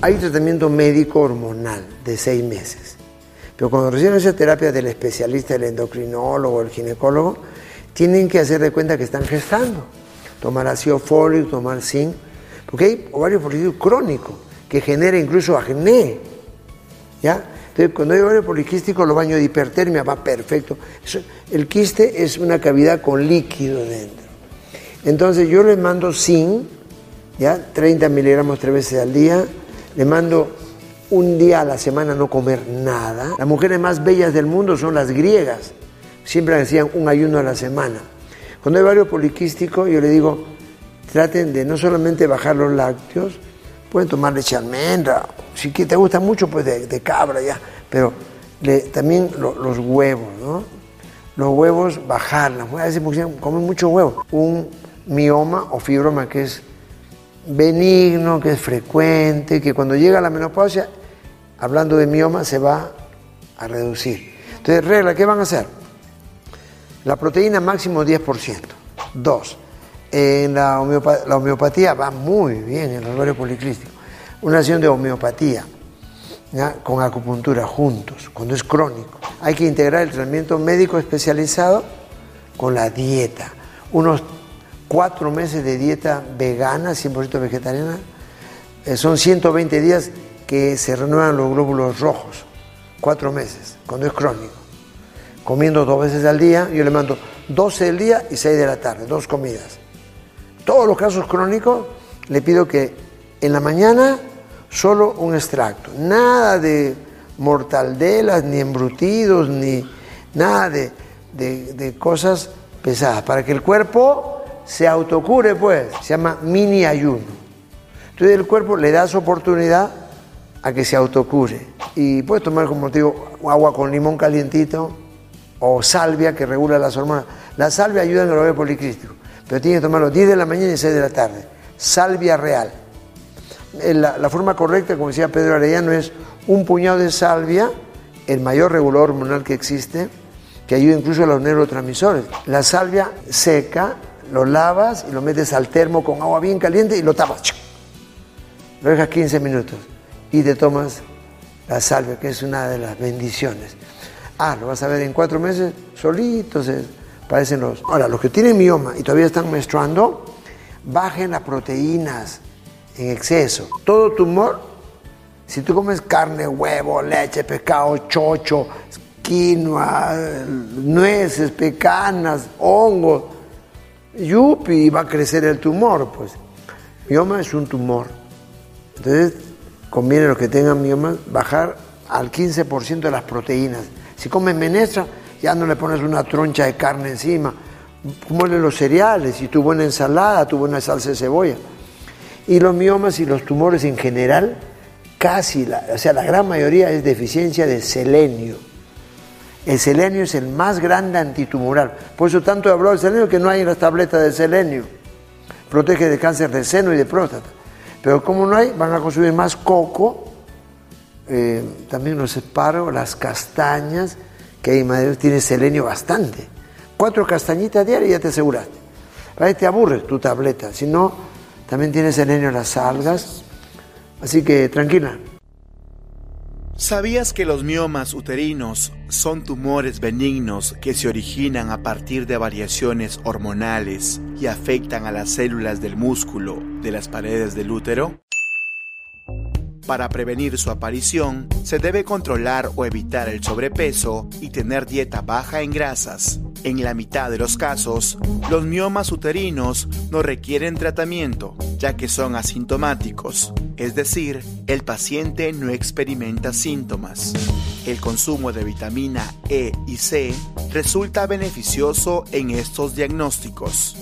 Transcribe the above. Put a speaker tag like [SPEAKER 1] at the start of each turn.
[SPEAKER 1] Hay tratamiento médico hormonal de seis meses, pero cuando reciben esa terapia del especialista, el endocrinólogo, el ginecólogo, tienen que hacer de cuenta que están gestando. Tomar ácido fólico, tomar zinc, porque hay ovario poliquístico crónico que genera incluso acné. ¿ya? Entonces, cuando hay ovario poliquístico, lo baño de hipertermia va perfecto. el quiste es una cavidad con líquido dentro. Entonces, yo les mando zinc, ¿ya? 30 miligramos tres veces al día, le mando un día a la semana no comer nada. Las mujeres más bellas del mundo son las griegas siempre decían un ayuno a la semana. Cuando hay varios poliquísticos, yo le digo, traten de no solamente bajar los lácteos, pueden tomar leche almendra, si te gusta mucho, pues de, cabra ya, pero también los huevos, ¿no? Los huevos, bajarlas. A veces comen mucho huevo. Un mioma o fibroma que es benigno, que es frecuente, que cuando llega la menopausia, hablando de mioma, se va a reducir. Entonces, regla, ¿qué van a hacer? La proteína máximo 10%. Dos, en la, homeopatía, va muy bien en el ovario policlístico. Una acción de homeopatía con acupuntura juntos, cuando es crónico. Hay que integrar el tratamiento médico especializado con la dieta. Unos cuatro meses de dieta vegana, 100% vegetariana, eh, son 120 días que se renuevan los glóbulos rojos. Cuatro meses, cuando es crónico comiendo dos veces al día, yo le mando 12 del día y 6 de la tarde, dos comidas. Todos los casos crónicos le pido que en la mañana solo un extracto, nada de mortaldelas, ni embutidos, ni nada de, de cosas pesadas, para que el cuerpo se autocure, pues, se llama mini ayuno. Entonces el cuerpo le da su oportunidad a que se autocure. Y puedes tomar, como te digo, agua con limón calientito, o salvia que regula las hormonas. La salvia ayuda en el ovario policrístico, pero tiene que tomarlo 10 de la mañana y 6 de la tarde. Salvia real. Eh, la, forma correcta, como decía Pedro Arellano, es un puñado de salvia, el mayor regulador hormonal que existe, que ayuda incluso a los neurotransmisores. La salvia seca, lo lavas y lo metes al termo con agua bien caliente y lo tapas. Lo dejas 15 minutos y te tomas la salvia, que es una de las bendiciones. Ah, lo vas a ver en cuatro meses, solitos parecen los. Ahora, los que tienen mioma y todavía están menstruando, bajen las proteínas en exceso. Todo tumor, si tú comes carne, huevo, leche, pescado, chocho, quinoa, nueces, pecanas, hongos, yupi, va a crecer el tumor, pues. Mioma es un tumor. Entonces, conviene los que tengan mioma bajar al 15% de las proteínas. Si comes menestra, ya no le pones una troncha de carne encima. Muele los cereales y tu buena ensalada, tu buena salsa de cebolla. Y los miomas y los tumores en general, casi, la, o sea, la gran mayoría es deficiencia de selenio. El selenio es el más grande antitumoral. Por eso tanto he hablado del selenio que no hay en las tabletas de selenio. Protege de cáncer de seno y de próstata. Pero como no hay, van a consumir más coco eh, también los separo, las castañas, que hay madera tiene selenio bastante. Cuatro castañitas diarias y ya te aseguraste. Ahí te aburre tu tableta, si no, también tiene selenio las algas. Así que tranquila.
[SPEAKER 2] ¿Sabías que los miomas uterinos son tumores benignos que se originan a partir de variaciones hormonales y afectan a las células del músculo de las paredes del útero? Para prevenir su aparición, se debe controlar o evitar el sobrepeso y tener dieta baja en grasas. En la mitad de los casos, los miomas uterinos no requieren tratamiento, ya que son asintomáticos, es decir, el paciente no experimenta síntomas. El consumo de vitamina E y C resulta beneficioso en estos diagnósticos.